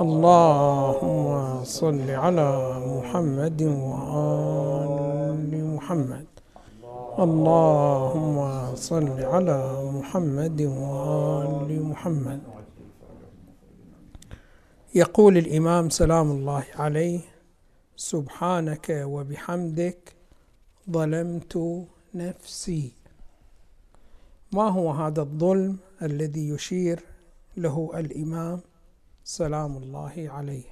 اللهم صل على محمد وآل محمد. اللهم صل على محمد وآل محمد. يقول الإمام سلام الله عليه سبحانك وبحمدك ظلمت نفسي. ما هو هذا الظلم الذي يشير له الإمام؟ سلام الله عليه.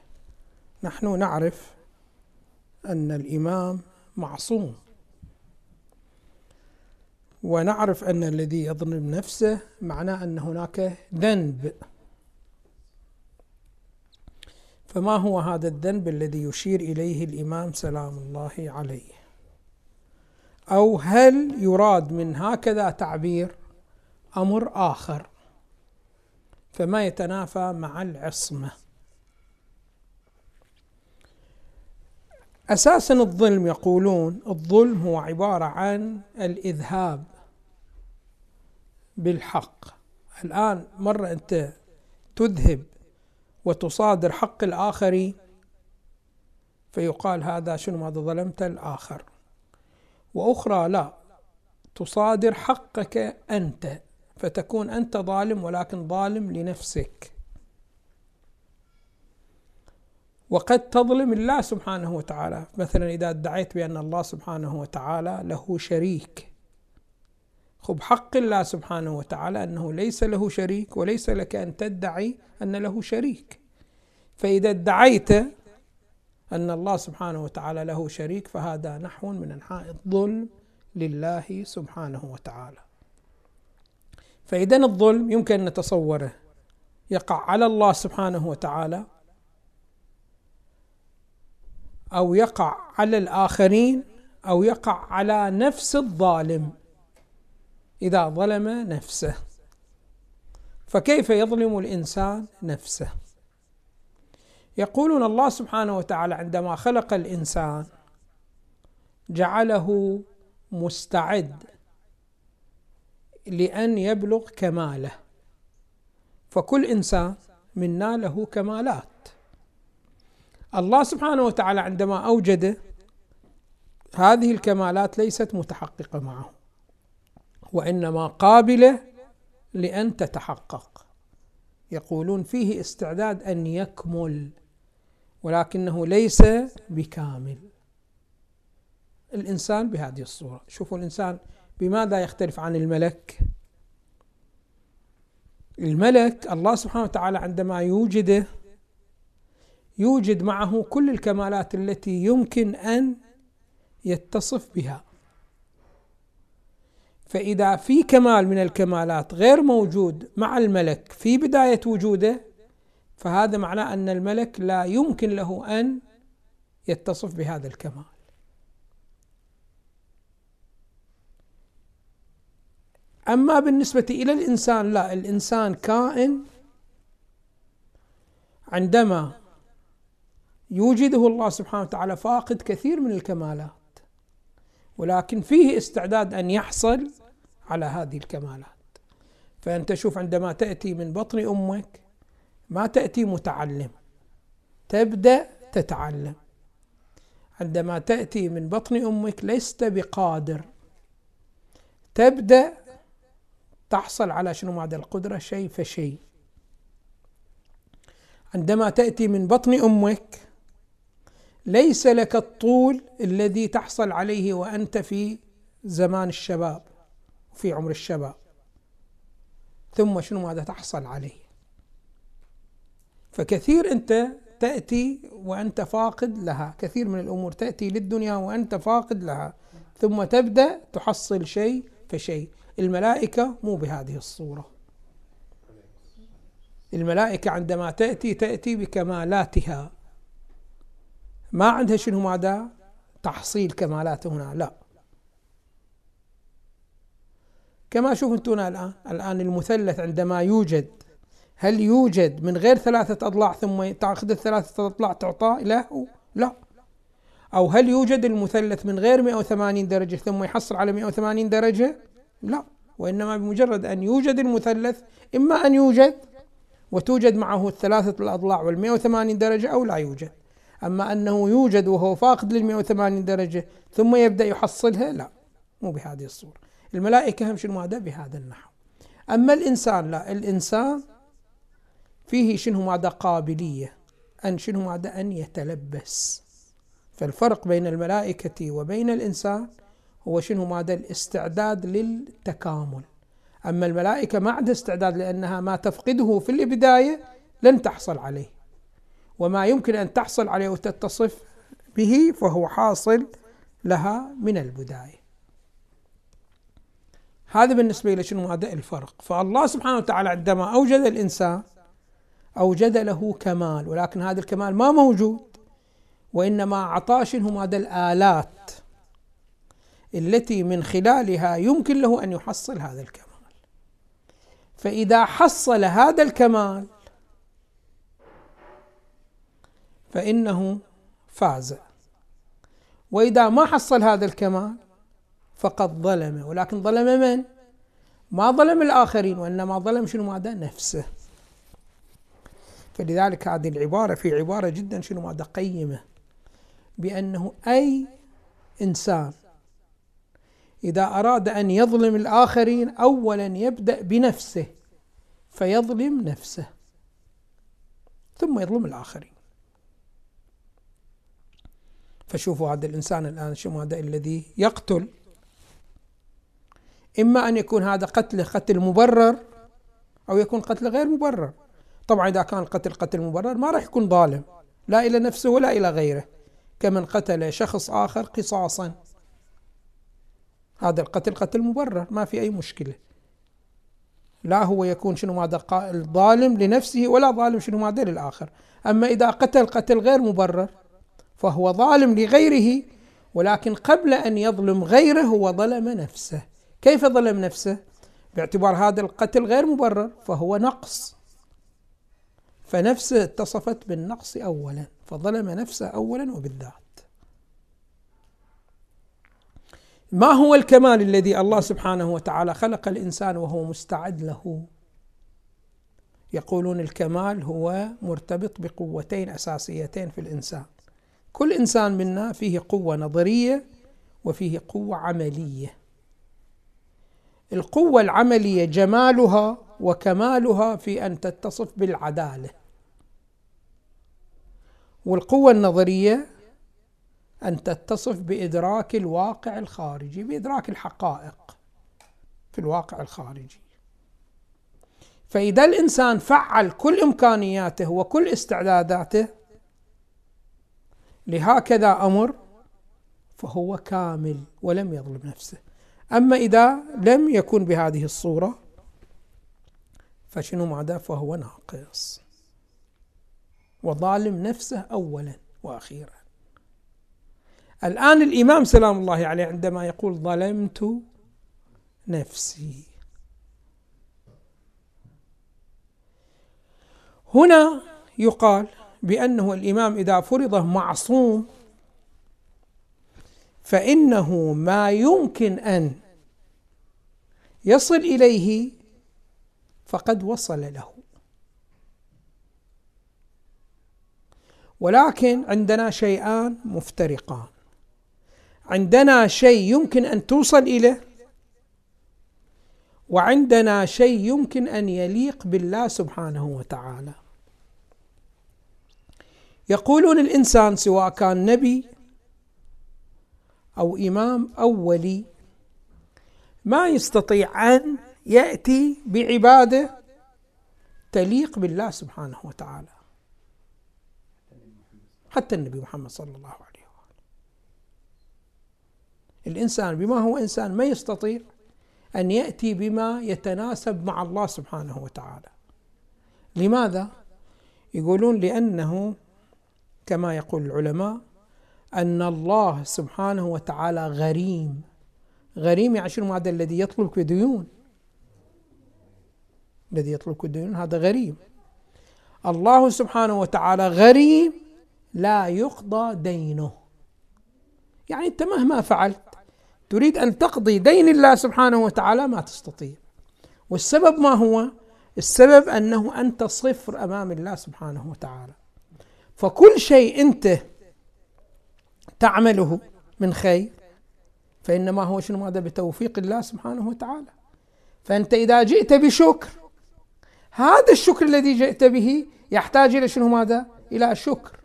نحن نعرف أن الإمام معصوم. ونعرف أن الذي يظلم نفسه معناه أن هناك ذنب. فما هو هذا الذنب الذي يشير إليه الإمام سلام الله عليه؟ أو هل يراد من هكذا تعبير أمر آخر؟ فما يتنافى مع العصمة. أساسا الظلم يقولون الظلم هو عبارة عن الإذهاب بالحق. الآن مرة أنت تذهب وتصادر حق الآخر فيقال هذا شنو ماذا ظلمت الآخر. وأخرى لا تصادر حقك أنت. فتكون أنت ظالم ولكن ظالم لنفسك. وقد تظلم الله سبحانه وتعالى. مثلا إذا ادعيت بأن الله سبحانه وتعالى له شريك. خب حق الله سبحانه وتعالى أنه ليس له شريك وليس لك أن تدعي أن له شريك. فإذا ادعيت أن الله سبحانه وتعالى له شريك فهذا نحو من أنحاء الظلم لله سبحانه وتعالى. فإذا الظلم يمكن أن نتصوره. يقع على الله سبحانه وتعالى أو يقع على الآخرين أو يقع على نفس الظالم إذا ظلم نفسه. فكيف يظلم الإنسان نفسه؟ يقولون الله سبحانه وتعالى عندما خلق الإنسان جعله مستعد لأن يبلغ كماله. فكل إنسان منا له كمالات. الله سبحانه وتعالى عندما أوجده هذه الكمالات ليست متحققة معه وإنما قابلة لأن تتحقق. يقولون فيه استعداد أن يكمل ولكنه ليس بكامل. الإنسان بهذه الصورة شوفوا الإنسان بماذا يختلف عن الملك؟ الملك الله سبحانه وتعالى عندما يوجده يوجد معه كل الكمالات التي يمكن أن يتصف بها. فإذا في كمال من الكمالات غير موجود مع الملك في بداية وجوده فهذا معناه أن الملك لا يمكن له أن يتصف بهذا الكمال. أما بالنسبة إلى الإنسان لا الإنسان كائن عندما يوجده الله سبحانه وتعالى فاقد كثير من الكمالات ولكن فيه استعداد أن يحصل على هذه الكمالات. فأنت شوف عندما تأتي من بطن أمك ما تأتي متعلم تبدأ تتعلم. عندما تأتي من بطن أمك لست بقادر تبدأ تحصل على شنو؟ هذا القدرة شيء فشيء. عندما تأتي من بطن أمك ليس لك الطول الذي تحصل عليه وأنت في زمان الشباب في عمر الشباب. ثم شنو؟ ماذا تحصل عليه؟ فكثير أنت تأتي وأنت فاقد لها. كثير من الأمور تأتي للدنيا وأنت فاقد لها. ثم تبدأ تحصل شيء فشيء. الملائكة مو بهذه الصورة. الملائكة عندما تأتي تأتي بكمالاتها. ما عندها شنو ماذا؟ تحصيل كمالات هنا لا. كما شوف أنتم الآن الآن المثلث عندما يوجد هل يوجد من غير ثلاثة أضلاع ثم تأخذ الثلاثة أضلاع تعطى له؟ لا. أو هل يوجد المثلث من غير 180 درجة ثم يحصل على 180 درجة؟ لا وإنما بمجرد أن يوجد المثلث إما أن يوجد وتوجد معه الثلاثة الأضلاع والمئة وثمانين درجة أو لا يوجد. أما أنه يوجد وهو فاقد للمئة وثمانين درجة ثم يبدأ يحصلها لا مو بهذه الصورة. الملائكة هم شنو هذا؟ بهذا النحو. أما الإنسان لا الإنسان فيه شنو ماذا قابلية أن شنو ماذا أن يتلبس. فالفرق بين الملائكة وبين الإنسان هو شنو؟ ماذا الاستعداد للتكامل. أما الملائكة ما عندها استعداد لأنها ما تفقده في البداية لن تحصل عليه. وما يمكن أن تحصل عليه وتتصف به فهو حاصل لها من البداية. هذا بالنسبة إلى شنو؟ هذا الفرق. فالله سبحانه وتعالى عندما أوجد الإنسان أوجد له كمال ولكن هذا الكمال ما موجود وإنما أعطاه شنو؟ هذا الآلات. التي من خلالها يمكن له أن يحصل هذا الكمال. فإذا حصل هذا الكمال فإنه فاز. وإذا ما حصل هذا الكمال فقد ظلم. ولكن ظلم من؟ ما ظلم الآخرين وإنما ظلم شنو ماذا؟ نفسه. فلذلك هذه العبارة في عبارة جدا شنو ماذا؟ قيمة. بأنه أي إنسان إذا أراد أن يظلم الآخرين أولا يبدأ بنفسه فيظلم نفسه ثم يظلم الآخرين. فشوفوا هذا الإنسان الآن شو هذا الذي يقتل. إما أن يكون هذا قتل قتل مبرر أو يكون قتل غير مبرر. طبعا إذا كان القتل قتل مبرر ما راح يكون ظالم لا إلى نفسه ولا إلى غيره. كمن قتل شخص آخر قصاصا. هذا القتل قتل مبرر ما في أي مشكلة. لا هو يكون شنو ماذا ظالم لنفسه ولا ظالم شنو ماذا للآخر. أما إذا قتل قتل غير مبرر فهو ظالم لغيره ولكن قبل أن يظلم غيره هو ظلم نفسه. كيف ظلم نفسه؟ باعتبار هذا القتل غير مبرر فهو نقص. فنفسه اتصفت بالنقص أولا فظلم نفسه أولا وبالذات. ما هو الكمال الذي الله سبحانه وتعالى خلق الإنسان وهو مستعد له؟ يقولون الكمال هو مرتبط بقوتين أساسيتين في الإنسان. كل إنسان منا فيه قوة نظرية وفيه قوة عملية. القوة العملية جمالها وكمالها في أن تتصف بالعدالة. والقوة النظرية أن تتصف بإدراك الواقع الخارجي بإدراك الحقائق في الواقع الخارجي. فإذا الإنسان فعل كل إمكانياته وكل استعداداته لهكذا أمر فهو كامل ولم يظلم نفسه. أما إذا لم يكن بهذه الصورة فشنو ماذا؟ فهو ناقص. وظالم نفسه أولا وأخيرا. الآن الإمام سلام الله عليه عندما يقول ظلمت نفسي. هنا يقال بأنه الإمام إذا فرض معصوم فإنه ما يمكن أن يصل إليه فقد وصل له. ولكن عندنا شيئان مفترقان. عندنا شيء يمكن أن توصل إليه؟ وعندنا شيء يمكن أن يليق بالله سبحانه وتعالى. يقولون الإنسان سواء كان نبي أو إمام أو ولي ما يستطيع أن يأتي بعبادة تليق بالله سبحانه وتعالى. حتى النبي محمد صلى الله عليه وسلم. الإنسان بما هو إنسان ما يستطيع أن يأتي بما يتناسب مع الله سبحانه وتعالى. لماذا؟ يقولون لأنه كما يقول العلماء أن الله سبحانه وتعالى غريم. غريم يعني شنو؟ هذا الذي يطلبك بديون الذي يطلبك بديون هذا غريم. الله سبحانه وتعالى غريم لا يقضى دينه. يعني أنت مهما فعلت تريد أن تقضي دين الله سبحانه وتعالى ما تستطيع. والسبب ما هو؟ السبب أنه أنت صفر أمام الله سبحانه وتعالى. فكل شيء أنت تعمله من خير فإنما هو شنو؟ هذا بتوفيق الله سبحانه وتعالى. فأنت إذا جئت بشكر هذا الشكر الذي جئت به يحتاج إلى شنو؟ ماذا؟ إلى شكر.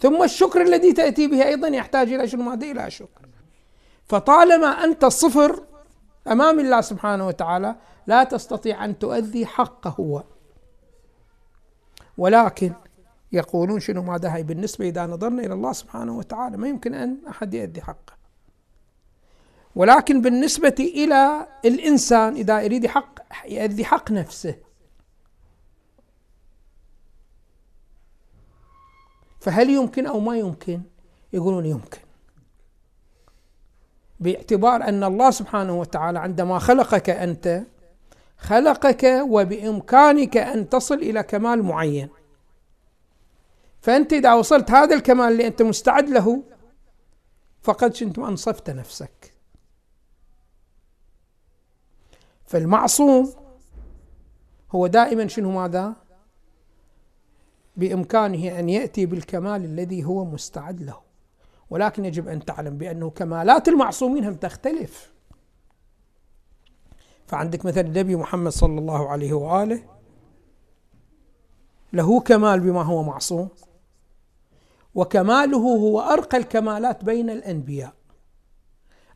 ثم الشكر الذي تأتي به أيضا يحتاج إلى شنو ماذا؟ إلى شكر. فطالما أنت صفر أمام الله سبحانه وتعالى لا تستطيع أن تؤدي حقه هو. ولكن يقولون شنو ماذا هي بالنسبة إذا نظرنا إلى الله سبحانه وتعالى ما يمكن أن أحد يؤدي حقه. ولكن بالنسبة إلى الإنسان إذا يريد حق يؤدي حق نفسه. فهل يمكن أو ما يمكن؟ يقولون يمكن. باعتبار أن الله سبحانه وتعالى عندما خلقك أنت خلقك وبإمكانك أن تصل إلى كمال معين. فأنت إذا وصلت هذا الكمال اللي أنت مستعد له فقد كنت أنصفت نفسك. فالمعصوم هو دائما شنو ماذا؟ بإمكانه أن يأتي بالكمال الذي هو مستعد له. ولكن يجب أن تعلم بأنه كمالات المعصومين هم تختلف. فعندك مثلا النبي محمد صلى الله عليه وآله له كمال بما هو معصوم وكماله هو أرقى الكمالات بين الأنبياء.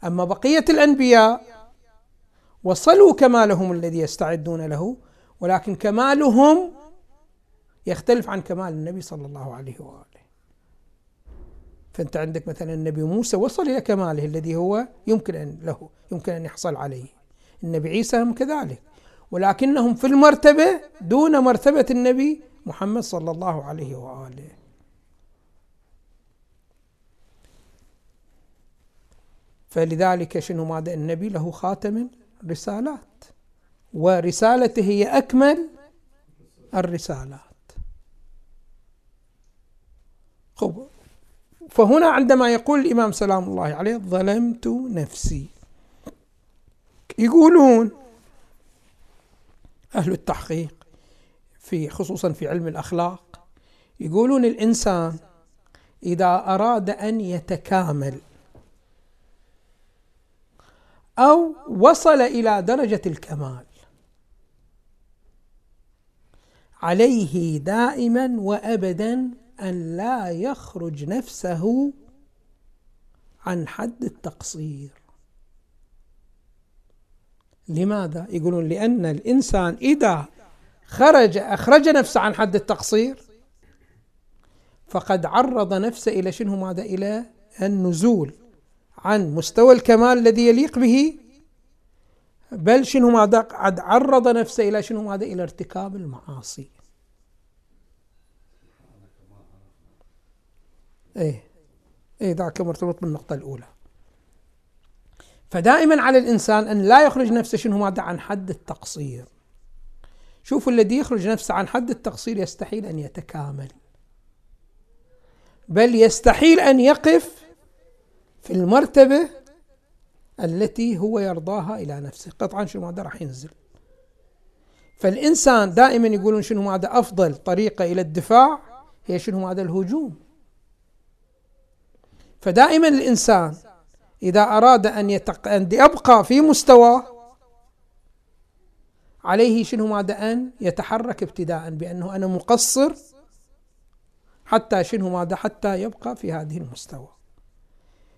أما بقية الأنبياء وصلوا كمالهم الذي يستعدون له ولكن كمالهم يختلف عن كمال النبي صلى الله عليه وآله. فأنت عندك مثلا النبي موسى وصل إلى كماله الذي هو يمكن أن له يمكن أن يحصل عليه. النبي عيسى هم كذلك. ولكنهم في المرتبة دون مرتبة النبي محمد صلى الله عليه وآله. فلذلك شنو ماذا؟ النبي له خاتم الرسالات. ورسالته هي أكمل الرسالات. خب. فهنا عندما يقول الإمام سلام الله عليه ظلمت نفسي. يقولون أهل التحقيق في خصوصا في علم الأخلاق يقولون الإنسان إذا أراد أن يتكامل أو وصل إلى درجة الكمال عليه دائما وأبدا أن لا يخرج نفسه عن حد التقصير لماذا؟ يقولون لأن الإنسان إذا خرج أخرج نفسه عن حد التقصير فقد عرض نفسه إلى شنو ماذا؟ إلى النزول عن مستوى الكمال الذي يليق به بل شنو ماذا؟ قد عرض نفسه إلى شنو ماذا؟ إلى ارتكاب المعاصي إيه. إيه ذاك مرتبط بالنقطة الأولى. فدائما على الإنسان أن لا يخرج نفسه شنو ماذا عن حد التقصير. شوفوا الذي يخرج نفسه عن حد التقصير يستحيل أن يتكامل. بل يستحيل أن يقف في المرتبة التي هو يرضاها إلى نفسه. قطعا شنو؟ ماذا راح ينزل. فالإنسان دائما يقولون شنو؟ ماذا أفضل طريقة إلى الدفاع هي شنو؟ ماذا الهجوم. فدائما الإنسان إذا أراد أن يتق... أن يبقى في مستواه عليه شنو ماذا أن يتحرك ابتداء بأنه أنا مقصر حتى شنو ماذا حتى يبقى في هذه المستوى.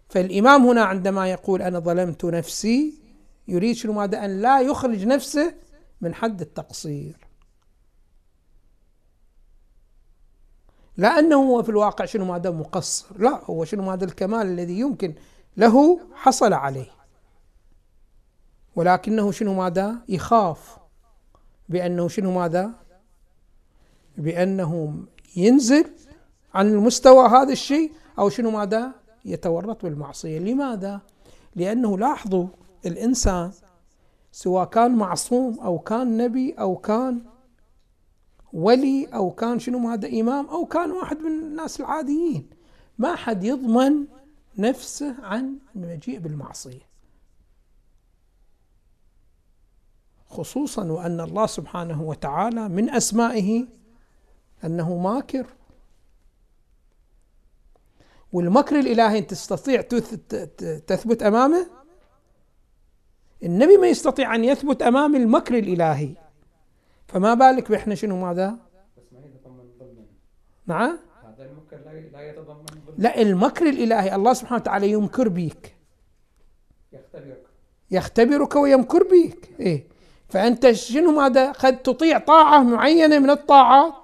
فالإمام هنا عندما يقول أنا ظلمت نفسي يريد شنو ماذا أن لا يخرج نفسه من حد التقصير. لا أنه هو في الواقع شنو ماذا مقصر. لا هو شنو ماذا الكمال الذي يمكن له حصل عليه. ولكنه شنو ماذا يخاف بأنه شنو ماذا بأنه ينزل عن المستوى هذا الشيء أو شنو ماذا يتورط بالمعصية. لماذا؟ لأنه لاحظوا الإنسان سواء كان معصوم أو كان نبي أو كان ولي أو كان شنو هذا إمام أو كان واحد من الناس العاديين. ما حد يضمن نفسه عن المجيء بالمعصية. خصوصا وأن الله سبحانه وتعالى من أسمائه أنه ماكر. والمكر الإلهي أنت تستطيع تثبت أمامه؟ النبي ما يستطيع أن يثبت أمام المكر الإلهي. فما بالك بإحنا شنو ماذا؟ بس ما يتضمن ظلما نعم هذا المكر لا يتضمن ظلما لا المكر الإلهي الله سبحانه وتعالى يمكر بك يختبرك. يختبرك ويمكر بك إيه. فأنت شنو ماذا؟ قد تطيع طاعة معينة من الطاعات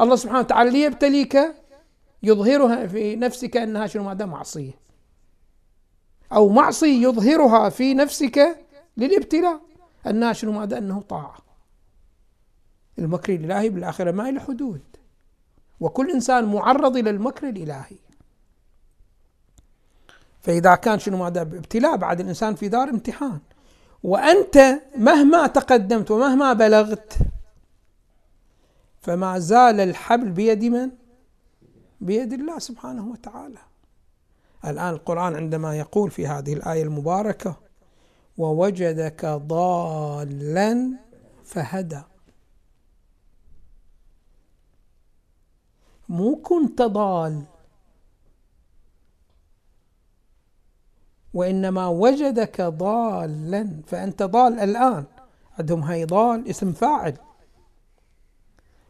الله سبحانه وتعالى ليبتليك يظهرها في نفسك أنها شنو ماذا؟ معصية. أو معصية يظهرها في نفسك للابتلاء أنها شنو ماذا؟ أنه طاعة. المكر الإلهي بالآخرة ما له حدود. وكل إنسان معرض إلى المكر الإلهي. فإذا كان شنو ماذا؟ ابتلاء بعد الإنسان في دار امتحان. وأنت مهما تقدمت ومهما بلغت فما زال الحبل بيد من؟ بيد الله سبحانه وتعالى. الآن القرآن عندما يقول في هذه الآية المباركة ووجدك ضالا فهدى. مو كنت ضال. وإنما وجدك ضالا فأنت ضال الآن. عندهم هاي ضال اسم فاعل.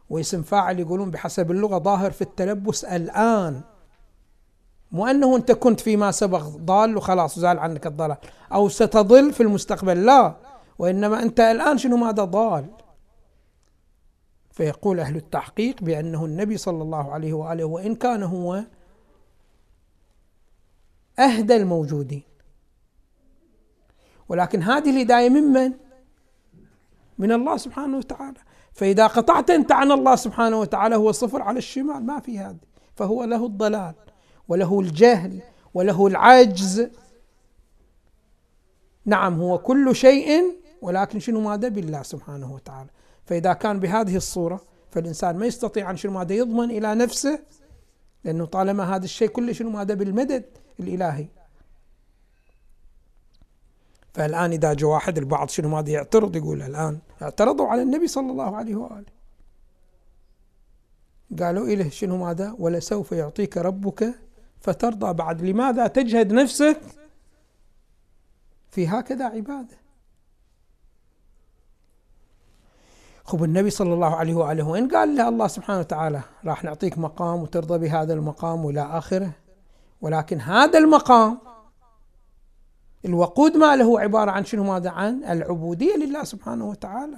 واسم فاعل يقولون بحسب اللغة ظاهر في التلبس الآن. مو أنه أنت كنت فيما سبق ضال وخلاص زال عنك الضلال. أو ستضل في المستقبل لا. وإنما أنت الآن شنو ماذا ضال؟ فيقول أهل التحقيق بأنه النبي صلى الله عليه وآله وإن كان هو أهدى الموجودين. ولكن هذه الهداية ممن؟ من؟ الله سبحانه وتعالى. فإذا قطعت أنت عن الله سبحانه وتعالى هو صفر على الشمال ما في هذا فهو له الضلال وله الجهل وله العجز. نعم هو كل شيء ولكن شنو ماذا بالله سبحانه وتعالى؟ فإذا كان بهذه الصورة فالإنسان ما يستطيع أن شنو ماذا يضمن إلى نفسه لأنه طالما هذا الشيء كله شنو ماذا بالمدد الإلهي. فالآن إذا جاء واحد البعض شنو ماذا يعترض يقول الآن اعترضوا على النبي صلى الله عليه وآله. قالوا إله شنو ماذا؟ ولسوف يعطيك ربك فترضى بعد. لماذا تجهد نفسك في هكذا عبادة؟ خب النبي صلى الله عليه وآله وإن قال له الله سبحانه وتعالى راح نعطيك مقام وترضى بهذا المقام وإلى آخره. ولكن هذا المقام الوقود ما له عبارة عن شنو؟ ماذا؟ عن العبودية لله سبحانه وتعالى.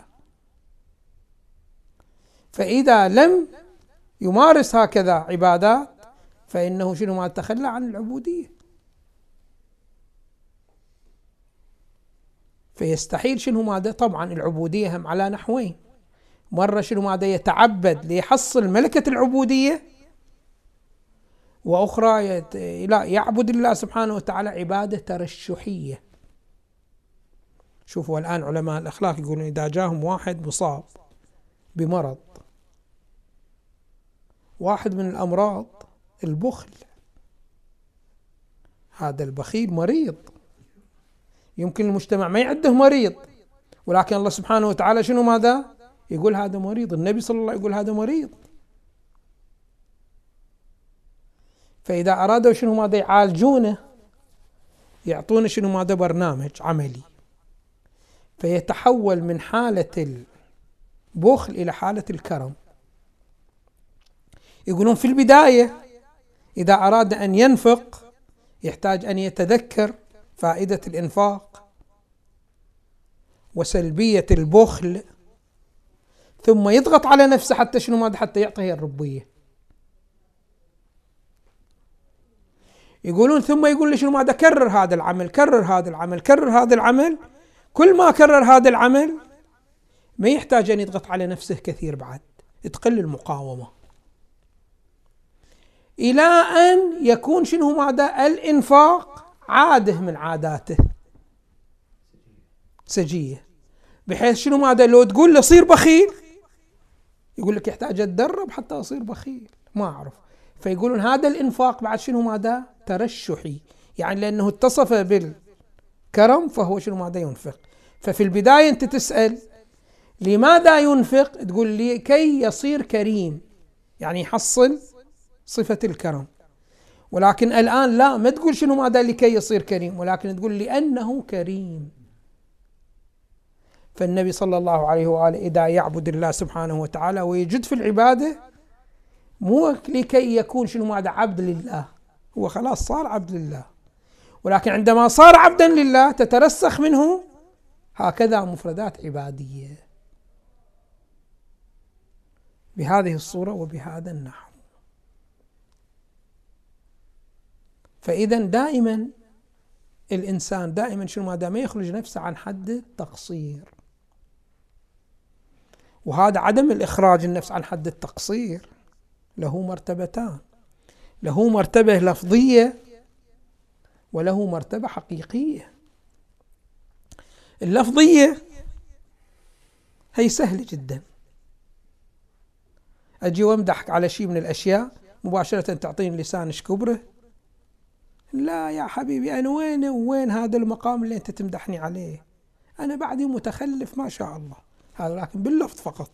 فإذا لم يمارس هكذا عبادات فإنه شنو؟ ما تخلى عن العبودية. فيستحيل شنو؟ ماذا؟ طبعا العبودية هم على نحوين. مرة شنو ماذا يتعبد ليحصل ملكة العبودية. وأخرى لا يعبد الله سبحانه وتعالى عبادة ترشحية. شوفوا الآن علماء الأخلاق يقولون إذا جاهم واحد مصاب بمرض واحد من الأمراض البخل. هذا البخيل مريض. يمكن المجتمع ما يعده مريض ولكن الله سبحانه وتعالى شنو ماذا؟ يقول هذا مريض النبي صلى الله عليه وسلم يقول هذا مريض. فإذا أرادوا شنو ماذا يعالجونه يعطونه شنو ماذا؟ برنامج عملي. فيتحول من حالة البخل إلى حالة الكرم. يقولون في البداية إذا أراد أن ينفق يحتاج أن يتذكر فائدة الإنفاق وسلبية البخل ثم يضغط على نفسه حتى شنو ماذا؟ حتى يعطيه الربوية. يقولون ثم يقول لي شنو ماذا؟ كرر هذا العمل كرر هذا العمل كرر هذا العمل. كل ما كرر هذا العمل ما يحتاج أن يضغط على نفسه كثير بعد تقل المقاومة. إلى أن يكون شنو ماذا؟ الإنفاق عادة من عاداته. سجية. بحيث شنو ماذا؟ لو تقول له صير بخيل يقول لك يحتاج أتدرب حتى أصير بخيل. ما أعرف. فيقولون هذا الإنفاق بعد شنو ماذا؟ ترشحي. يعني لأنه اتصف بالكرم فهو شنو ماذا ينفق. ففي البداية أنت تسأل لماذا ينفق؟ تقول لي كي يصير كريم. يعني يحصل صفة الكرم. ولكن الآن لا ما تقول شنو ماذا لكي يصير كريم. ولكن تقول لأنه كريم. فالنبي صلى الله عليه وآله إذا يعبد الله سبحانه وتعالى ويجد في العبادة مو لكي يكون شنو ماذا عبد لله. هو خلاص صار عبد لله. ولكن عندما صار عبدا لله تترسخ منه هكذا مفردات عبادية. بهذه الصورة وبهذا النحو. فإذا دائما الإنسان دائما شنو ما دام يخرج نفسه عن حد التقصير. وهذا عدم الإخراج النفس عن حد التقصير. له مرتبتان. له مرتبة لفظية وله مرتبة حقيقية. اللفظية هي سهلة جدا. أجي وامدحك على شيء من الأشياء مباشرة تعطيني لسان إيش كبره. لا يا حبيبي أنا وين وين هذا المقام اللي أنت تمدحني عليه؟ أنا بعدي متخلف ما شاء الله. هذا لكن باللفظ فقط.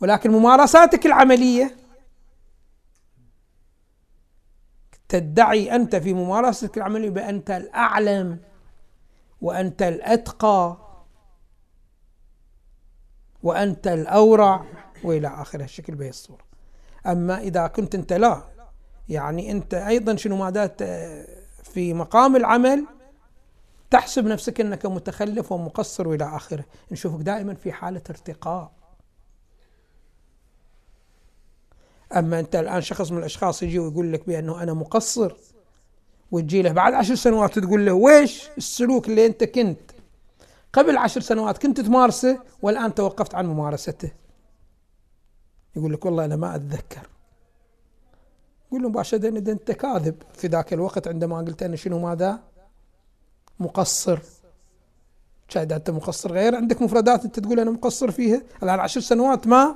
ولكن ممارساتك العملية تدعي أنت في ممارستك العملية بأنت الأعلم وأنت الأتقى وأنت الأورع وإلى آخر الشكل بهي الصورة أما إذا كنت أنت لا يعني أنت أيضا شنو مادات في مقام العمل تحسب نفسك إنك متخلف ومقصر والى آخره. نشوفك دائما في حالة ارتقاء. أما أنت الآن شخص من الأشخاص يجي ويقول لك بأنه أنا مقصر وتجي له بعد عشر سنوات تقول له ويش السلوك اللي أنت كنت؟ قبل عشر سنوات كنت تمارسه والآن توقفت عن ممارسته. يقول لك والله أنا ما أتذكر. قول له مباشرة إذا أنت كاذب في ذاك الوقت عندما قلت أنا شنو ماذا؟ مقصر. شاهد أنت مقصر غير؟ عندك مفردات أنت تقول أنا مقصر فيها؟ الآن عشر سنوات ما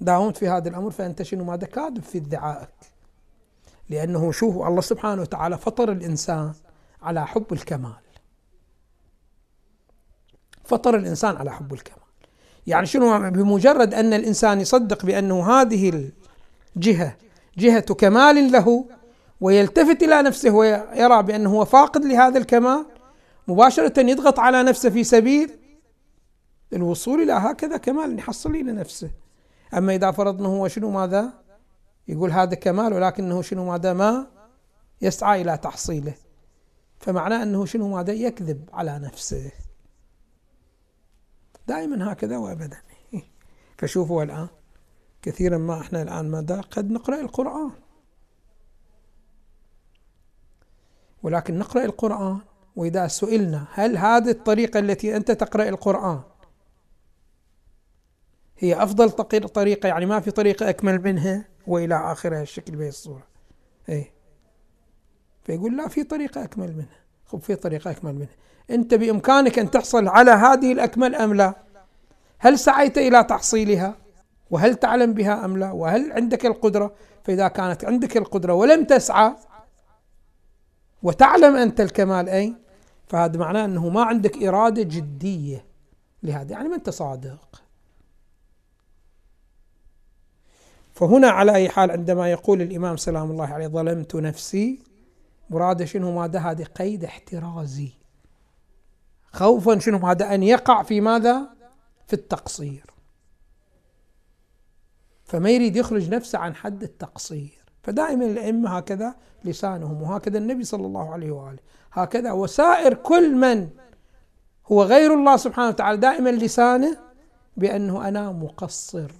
داومت في هذا الأمر فأنت شنو ماذا كاذب في ادعائك؟ لأنه شوف الله سبحانه وتعالى فطر الإنسان على حب الكمال. فطر الإنسان على حب الكمال. يعني شنو؟ بمجرد أن الإنسان يصدق بأنه هذه الجهة جهة كمال له ويلتفت إلى نفسه ويرى بأنه هو فاقد لهذا الكمال مباشرة يضغط على نفسه في سبيل الوصول إلى هكذا كمال يحصل لنفسه أما إذا فرضنا هو شنو ماذا؟ يقول هذا كمال ولكنه شنو ماذا؟ ما يسعى إلى تحصيله. فمعناه أنه شنو ماذا؟ يكذب على نفسه. دائما هكذا وأبدا. فشوفوا الآن كثيرا ما إحنا الآن ماذا؟ قد نقرأ القرآن. ولكن نقرأ القرآن وإذا سئلنا هل هذه الطريقة التي أنت تقرأ القرآن هي أفضل طريقة؟ يعني ما في طريقة أكمل منها؟ وإلى آخرها الشكل بهي الصورة. إيه. فيقول لا في طريقة أكمل منها. خب في طريقة أكمل منها. أنت بإمكانك أن تحصل على هذه الأكمل أم لا؟ هل سعيت إلى تحصيلها؟ وهل تعلم بها أم لا؟ وهل عندك القدرة؟ فإذا كانت عندك القدرة ولم تسعى وتعلم أنت الكمال أين؟ فهذا معناه أنه ما عندك إرادة جدية لهذا. يعني ما أنت صادق؟ فهنا على أي حال عندما يقول الإمام سلام الله عليه ظلمت نفسي. مراده شنو؟ ماذا؟ هذه قيد احترازي. خوفا شنو؟ ماذا أن يقع في ماذا؟ في التقصير. فما يريد يخرج نفسه عن حد التقصير. فدائما الأئمة هكذا لسانهم وهكذا النبي صلى الله عليه وآله. هكذا وسائر كل من هو غير الله سبحانه وتعالى دائما لسانه بأنه أنا مقصر.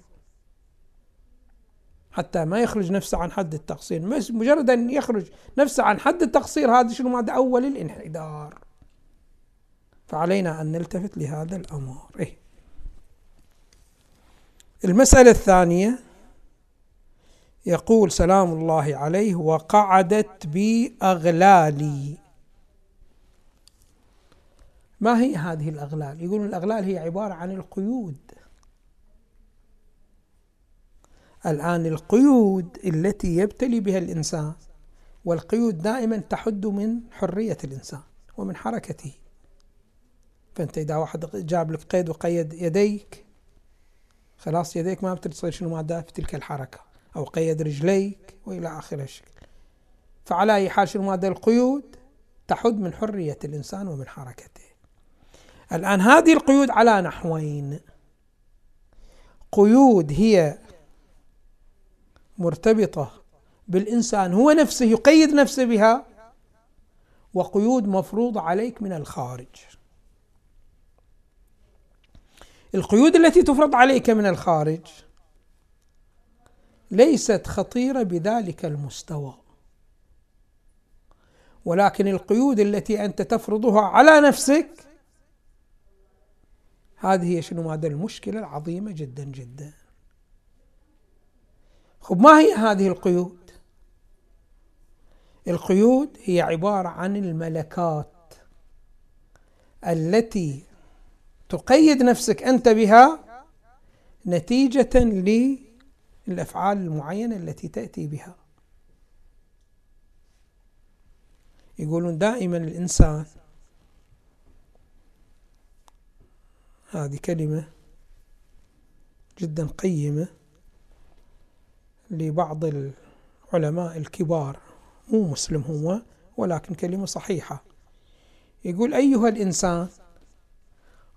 حتى ما يخرج نفسه عن حد التقصير. مجرد أن يخرج نفسه عن حد التقصير هذا شنو؟ ماذا أول الانحدار. فعلينا أن نلتفت لهذا الأمر. إيه؟ المسألة الثانية يقول سلام الله عليه وقعدت بي أغلالي ما هي هذه الأغلال؟ يقول الأغلال هي عبارة عن القيود. الآن القيود التي يبتلي بها الإنسان والقيود دائما تحد من حرية الإنسان ومن حركته. فأنت إذا واحد جاب لك قيد وقيد يديك خلاص يديك ما بتصير شنو مادة؟ في تلك الحركة. أو قيد رجليك وإلى آخر الشكل. فعلى أي حال شنو مادة القيود؟ تحد من حرية الإنسان ومن حركته. الآن هذه القيود على نحوين. قيود هي مرتبطة بالإنسان هو نفسه يقيد نفسه بها وقيود مفروضة عليك من الخارج. القيود التي تفرض عليك من الخارج ليست خطيرة بذلك المستوى. ولكن القيود التي أنت تفرضها على نفسك هذه هي شنو؟ ماذا المشكلة العظيمة جدا جدا. خب ما هي هذه القيود؟ القيود هي عبارة عن الملكات التي تقيد نفسك أنت بها نتيجة للأفعال المعينة التي تأتي بها. يقولون دائما الإنسان هذه كلمة جدا قيمة لبعض العلماء الكبار. مو مسلم هو ولكن كلمة صحيحة. يقول أيها الإنسان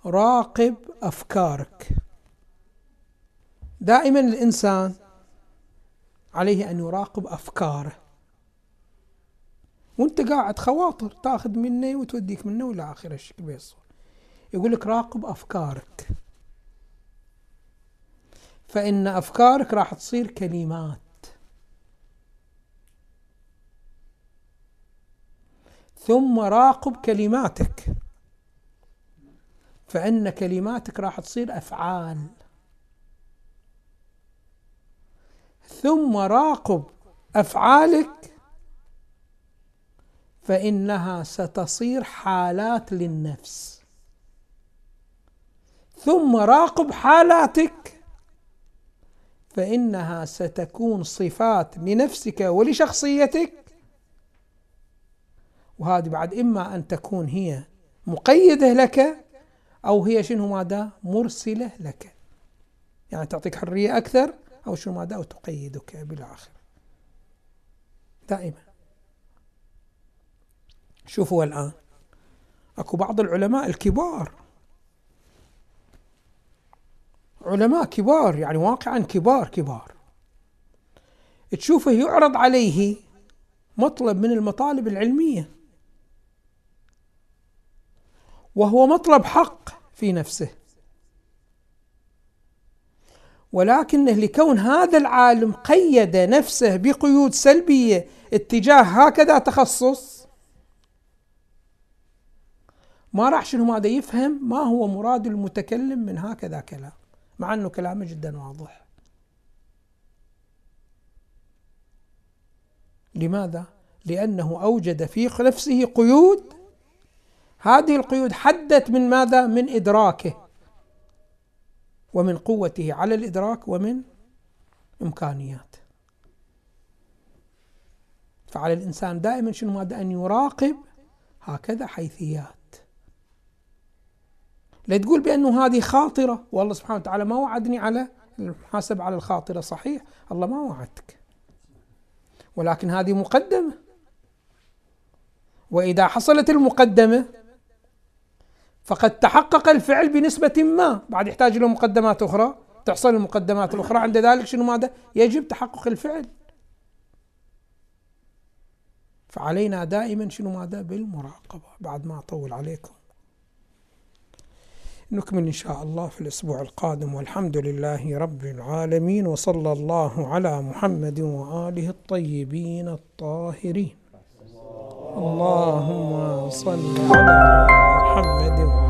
راقب أفكارك. دائما الإنسان عليه أن يراقب أفكاره. وأنت قاعد خواطر تأخذ منه وتوديك منه إلى آخر الشيء بيصل يقول لك راقب أفكارك. فإن أفكارك راح تصير كلمات. ثم راقب كلماتك. فإن كلماتك راح تصير أفعال. ثم راقب أفعالك فإنها ستصير حالات للنفس. ثم راقب حالاتك فإنها ستكون صفات لنفسك ولشخصيتك. وهذه بعد إما أن تكون هي مقيدة لك أو هي شنو ماذا؟ مرسلة لك. يعني تعطيك حرية أكثر ماذا أو تقيدك بالآخر. دائما. شوفوا الآن أكو بعض العلماء الكبار علماء كبار يعني واقعا كبار كبار. تشوفه يعرض عليه مطلب من المطالب العلمية. وهو مطلب حق في نفسه. ولكنه لكون هذا العالم قيد نفسه بقيود سلبية اتجاه هكذا تخصص ما راح شنو ماذا يفهم ما هو مراد المتكلم من هكذا كلام مع أنه كلامه جدا واضح لماذا؟ لأنه أوجد في نفسه قيود هذه القيود حدت من ماذا؟ من إدراكه ومن قوته على الإدراك ومن إمكانياته فعلى الإنسان دائما شنو ماذا؟ أن يراقب هكذا حيثيات. لا تقول بأنه هذه خاطرة. والله سبحانه وتعالى ما وعدني على المحاسبة على الخاطرة. صحيح. الله ما وعدك. ولكن هذه مقدمة. وإذا حصلت المقدمة فقد تحقق الفعل بنسبة ما. بعد يحتاج إلى مقدمات أخرى. تحصل المقدمات الأخرى. عند ذلك شنو ماذا؟ يجب تحقق الفعل. فعلينا دائما شنو ماذا؟ بالمراقبة. بعد ما أطول عليكم. نكمل إن شاء الله في الأسبوع القادم. والحمد لله رب العالمين. وصلى الله على محمد وآله الطيبين الطاهرين. اللهم صل على محمد وعلى